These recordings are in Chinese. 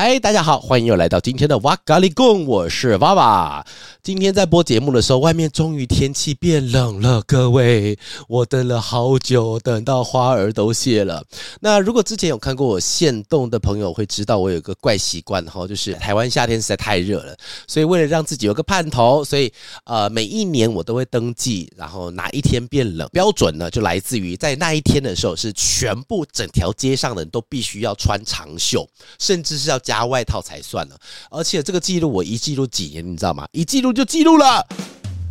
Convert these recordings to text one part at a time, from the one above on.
嗨，大家好，欢迎又来到今天的哇嘎哩供，我是娃娃。今天在播节目的时候，外面终于天气变冷了。各位，我等了好久，等到花儿都谢了。那如果之前有看过我限动的朋友会知道，我有个怪习惯哈，就是台湾夏天实在太热了，所以为了让自己有个盼头，所以呃每一年我都会登记，然后哪一天变冷，标准呢就来自于在那一天的时候是全部整条街上的人都必须要穿长袖，甚至是要加外套才算了。而且这个记录我一记录几年，你知道吗？一记录。就记录了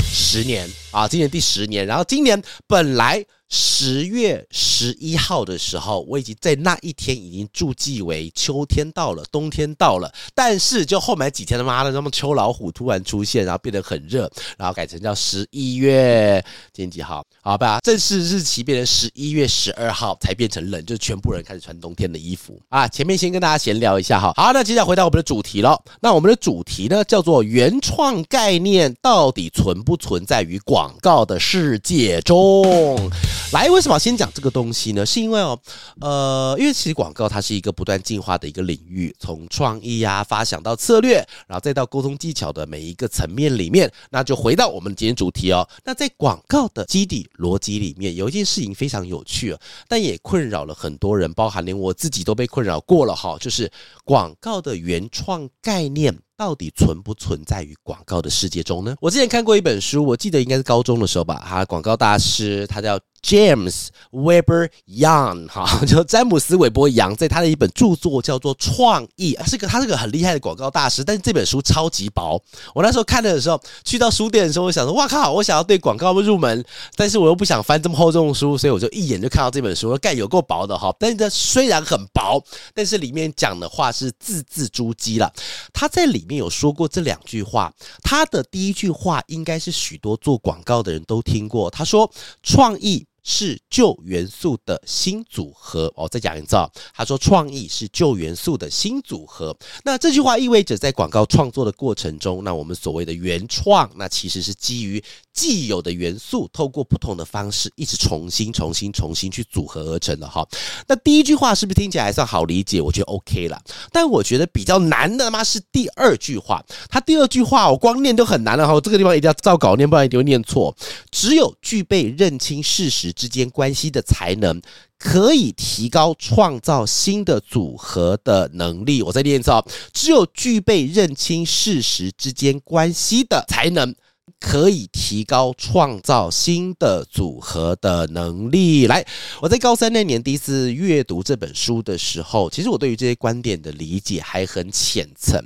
十年啊，今年第十年，然后今年本来。十月十一号的时候，我已经在那一天已经注记为秋天到了，冬天到了。但是就后面几天他妈的，那么秋老虎突然出现，然后变得很热，然后改成叫十一月今天几号？好吧，正式日期变成十一月十二号才变成冷，就是全部人开始穿冬天的衣服啊。前面先跟大家闲聊一下哈。好，那接下来回到我们的主题了。那我们的主题呢，叫做原创概念到底存不存在于广告的世界中？来，为什么要先讲这个东西呢？是因为哦，呃，因为其实广告它是一个不断进化的一个领域，从创意呀、发想到策略，然后再到沟通技巧的每一个层面里面，那就回到我们今天主题哦。那在广告的基底逻辑里面，有一件事情非常有趣，但也困扰了很多人，包含连我自己都被困扰过了哈，就是广告的原创概念。到底存不存在于广告的世界中呢？我之前看过一本书，我记得应该是高中的时候吧。哈广告大师，他叫 James Weber Young，哈，就詹姆斯·韦伯·杨，在他的一本著作叫做《创意》，是个他是个很厉害的广告大师。但是这本书超级薄，我那时候看的时候，去到书店的时候，我想说，哇靠，我想要对广告入门，但是我又不想翻这么厚重的书，所以我就一眼就看到这本书，我干有够薄的哈。但是它虽然很薄，但是里面讲的话是字字珠玑了。他在里。里面有说过这两句话，他的第一句话应该是许多做广告的人都听过。他说：“创意。”是旧元素的新组合哦。再讲一次，他说创意是旧元素的新组合。那这句话意味着，在广告创作的过程中，那我们所谓的原创，那其实是基于既有的元素，透过不同的方式，一直重新、重新、重新去组合而成的哈。那第一句话是不是听起来还算好理解？我觉得 OK 了。但我觉得比较难的嘛是第二句话。他第二句话我光念都很难了哈。这个地方一定要照稿念，不然一定会念错。只有具备认清事实。之间关系的才能，可以提高创造新的组合的能力。我再念一次哦，只有具备认清事实之间关系的才能。可以提高创造新的组合的能力。来，我在高三那年第一次阅读这本书的时候，其实我对于这些观点的理解还很浅层。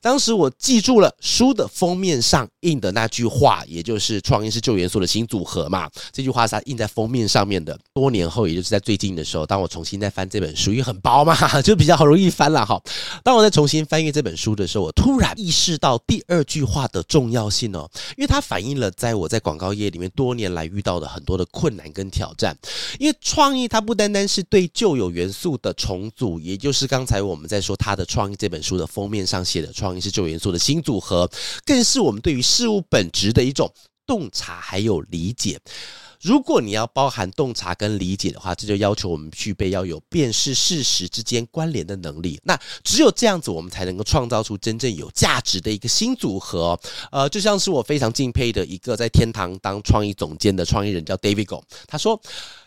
当时我记住了书的封面上印的那句话，也就是“创意是旧元素的新组合”嘛。这句话是它印在封面上面的。多年后，也就是在最近的时候，当我重新再翻这本书，因为很薄嘛，就比较好容易翻了哈。当我在重新翻阅这本书的时候，我突然意识到第二句话的重要性哦，因为。它反映了在我在广告业里面多年来遇到的很多的困难跟挑战，因为创意它不单单是对旧有元素的重组，也就是刚才我们在说它的创意这本书的封面上写的“创意是旧元素的新组合”，更是我们对于事物本质的一种洞察还有理解。如果你要包含洞察跟理解的话，这就要求我们具备要有辨识事实之间关联的能力。那只有这样子，我们才能够创造出真正有价值的一个新组合。呃，就像是我非常敬佩的一个在天堂当创意总监的创意人，叫 David Go。他说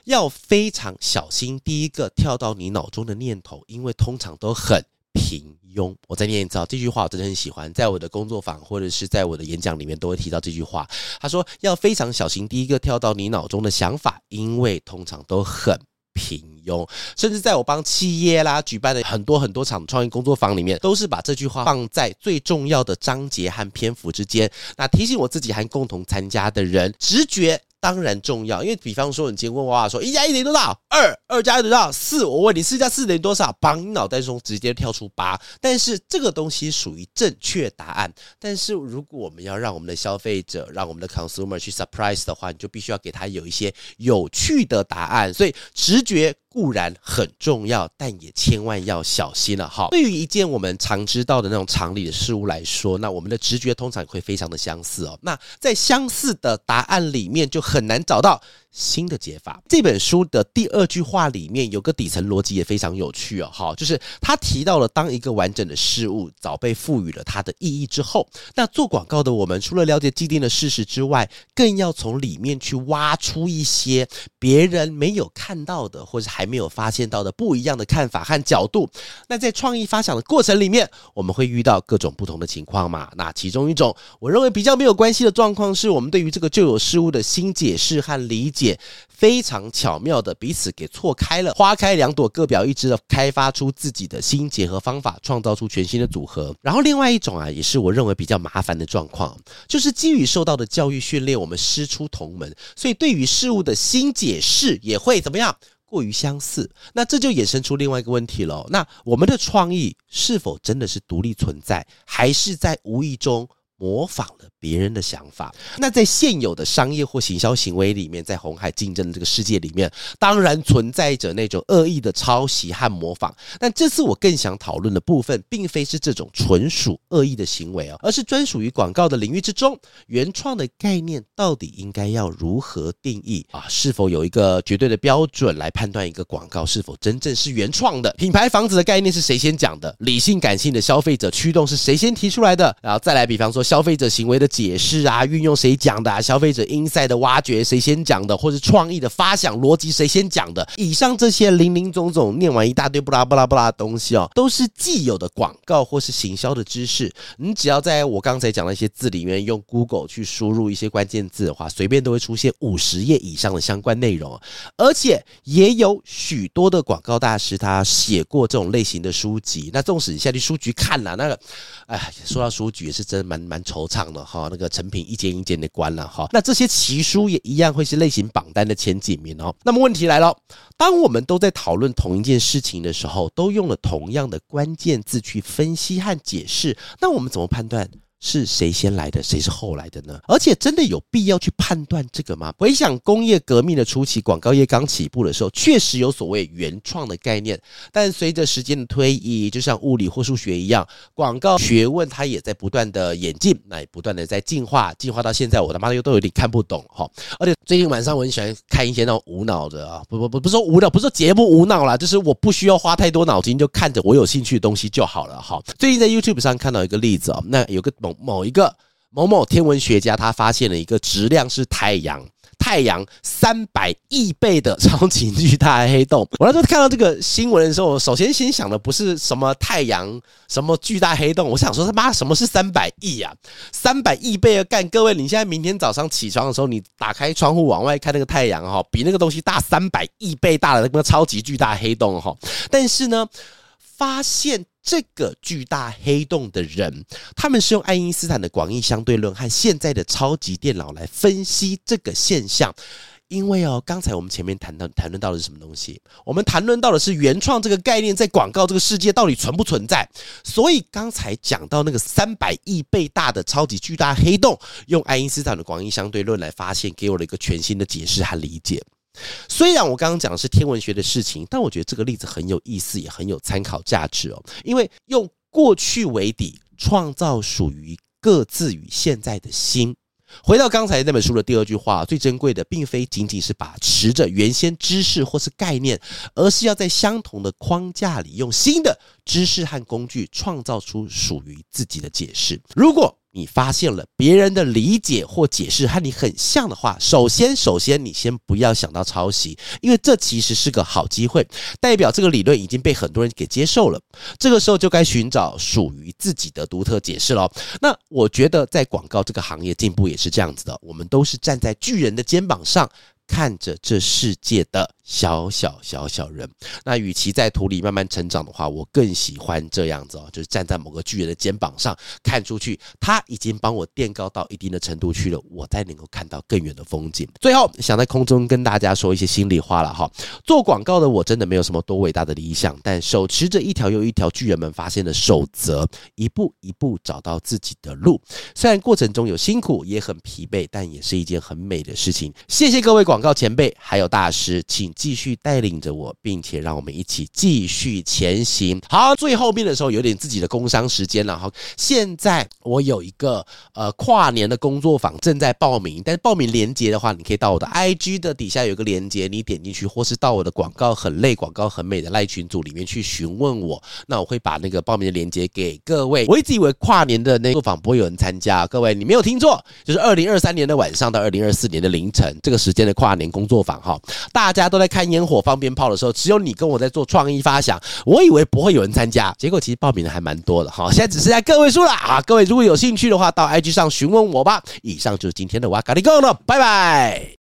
要非常小心第一个跳到你脑中的念头，因为通常都很平。庸，我再念一次啊，这句话我真的很喜欢，在我的工作坊或者是在我的演讲里面都会提到这句话。他说要非常小心第一个跳到你脑中的想法，因为通常都很平庸。甚至在我帮企业啦举办的很多很多场创意工作坊里面，都是把这句话放在最重要的章节和篇幅之间，那提醒我自己和共同参加的人，直觉。当然重要，因为比方说你今天问娃娃说一加一等于多少？二，二加一等于多少？四。我问你四加四等于多少？绑你脑袋中直接跳出八。但是这个东西属于正确答案。但是如果我们要让我们的消费者，让我们的 consumer 去 surprise 的话，你就必须要给他有一些有趣的答案。所以直觉。固然很重要，但也千万要小心了哈。对于一件我们常知道的那种常理的事物来说，那我们的直觉通常会非常的相似哦。那在相似的答案里面，就很难找到新的解法。这本书的第二句话里面有个底层逻辑也非常有趣哦，哈，就是他提到了当一个完整的事物早被赋予了它的意义之后，那做广告的我们除了了解既定的事实之外，更要从里面去挖出一些别人没有看到的，或者还还没有发现到的不一样的看法和角度。那在创意发想的过程里面，我们会遇到各种不同的情况嘛？那其中一种，我认为比较没有关系的状况，是我们对于这个旧有事物的新解释和理解，也非常巧妙的彼此给错开了，花开两朵，各表一枝的开发出自己的新结合方法，创造出全新的组合。然后另外一种啊，也是我认为比较麻烦的状况，就是基于受到的教育训练，我们师出同门，所以对于事物的新解释也会怎么样？过于相似，那这就衍生出另外一个问题了。那我们的创意是否真的是独立存在，还是在无意中模仿了别人的想法，那在现有的商业或行销行为里面，在红海竞争的这个世界里面，当然存在着那种恶意的抄袭和模仿。但这次我更想讨论的部分，并非是这种纯属恶意的行为哦，而是专属于广告的领域之中，原创的概念到底应该要如何定义啊？是否有一个绝对的标准来判断一个广告是否真正是原创的？品牌房子的概念是谁先讲的？理性感性的消费者驱动是谁先提出来的？然后再来，比方说消费者行为的。解释啊，运用谁讲的啊？消费者 insight 的挖掘谁先讲的？或者创意的发想逻辑谁先讲的？以上这些林林总总念完一大堆不拉不拉不拉的东西哦，都是既有的广告或是行销的知识。你只要在我刚才讲的一些字里面用 Google 去输入一些关键字的话，随便都会出现五十页以上的相关内容。而且也有许多的广告大师他写过这种类型的书籍。那纵使你下去书局看了那个，哎，说到书局也是真的蛮惆怅了哈。那个成品一件一件的关了哈，那这些奇书也一样会是类型榜单的前几名哦。那么问题来了，当我们都在讨论同一件事情的时候，都用了同样的关键字去分析和解释，那我们怎么判断？是谁先来的，谁是后来的呢？而且真的有必要去判断这个吗？回想工业革命的初期，广告业刚起步的时候，确实有所谓原创的概念。但随着时间的推移，就像物理或数学一样，广告学问它也在不断的演进，那也不断的在进化，进化到现在，我他妈又都有点看不懂哈。而且最近晚上我很喜欢看一些那种无脑的啊，不不不，不是说无脑，不是说节目无脑啦，就是我不需要花太多脑筋，就看着我有兴趣的东西就好了哈。最近在 YouTube 上看到一个例子啊，那有个某某一个某某天文学家，他发现了一个质量是太阳太阳三百亿倍的超级巨大黑洞。我那时候看到这个新闻的时候，我首先心想的不是什么太阳什么巨大黑洞，我想说他妈什么是三百亿啊？三百亿倍的干！各位，你现在明天早上起床的时候，你打开窗户往外看那个太阳哈，比那个东西大三百亿倍大的那个超级巨大黑洞哈。但是呢，发现。这个巨大黑洞的人，他们是用爱因斯坦的广义相对论和现在的超级电脑来分析这个现象。因为哦，刚才我们前面谈到谈论到的是什么东西？我们谈论到的是原创这个概念在广告这个世界到底存不存在？所以刚才讲到那个三百亿倍大的超级巨大黑洞，用爱因斯坦的广义相对论来发现，给我了一个全新的解释和理解。虽然我刚刚讲的是天文学的事情，但我觉得这个例子很有意思，也很有参考价值哦。因为用过去为底，创造属于各自与现在的新。回到刚才那本书的第二句话，最珍贵的并非仅仅是把持着原先知识或是概念，而是要在相同的框架里，用新的知识和工具，创造出属于自己的解释。如果你发现了别人的理解或解释和你很像的话，首先，首先你先不要想到抄袭，因为这其实是个好机会，代表这个理论已经被很多人给接受了。这个时候就该寻找属于自己的独特解释了。那我觉得在广告这个行业进步也是这样子的，我们都是站在巨人的肩膀上，看着这世界的小小小小人。那与其在土里慢慢成长的话，我更喜欢这样子哦，就是站在某个巨人的肩膀上看出去，他已经帮我垫高到一定的程度去了，我才能够看到更远的风景。最后，想在空中跟大家说一些心里话了哈。做广告的我真的没有什么多伟大的理想，但手持着一条又一条巨人们发现的守则，一步一步找到自己的路。虽然过程中有辛苦，也很疲惫，但也是一件很美的事情。谢谢各位广告前辈，还有大师，请继续带领着我，并且让我们一起继续前行。好，最后面的时候有点自己的工商时间了哈。现在我有一个呃跨年的工作坊正在报名，但是报名链接的话，你可以到我的 IG 的底下有个链接，你点进去，或是到我的广告很累、广告很美的赖群组里面去询问我。那我会把那个报名的链接给各位。我一直以为跨年的那个工作坊不会有人参加，各位你没有听错，就是二零二三年的晚上到二零二四年的凌晨这个时间的跨年工作坊哈，大家都在在看烟火、放鞭炮的时候，只有你跟我在做创意发想。我以为不会有人参加，结果其实报名的还蛮多的哈。现在只剩下个位数了啊！各位如果有兴趣的话，到 IG 上询问我吧。以上就是今天的哇咖哩供了，拜拜。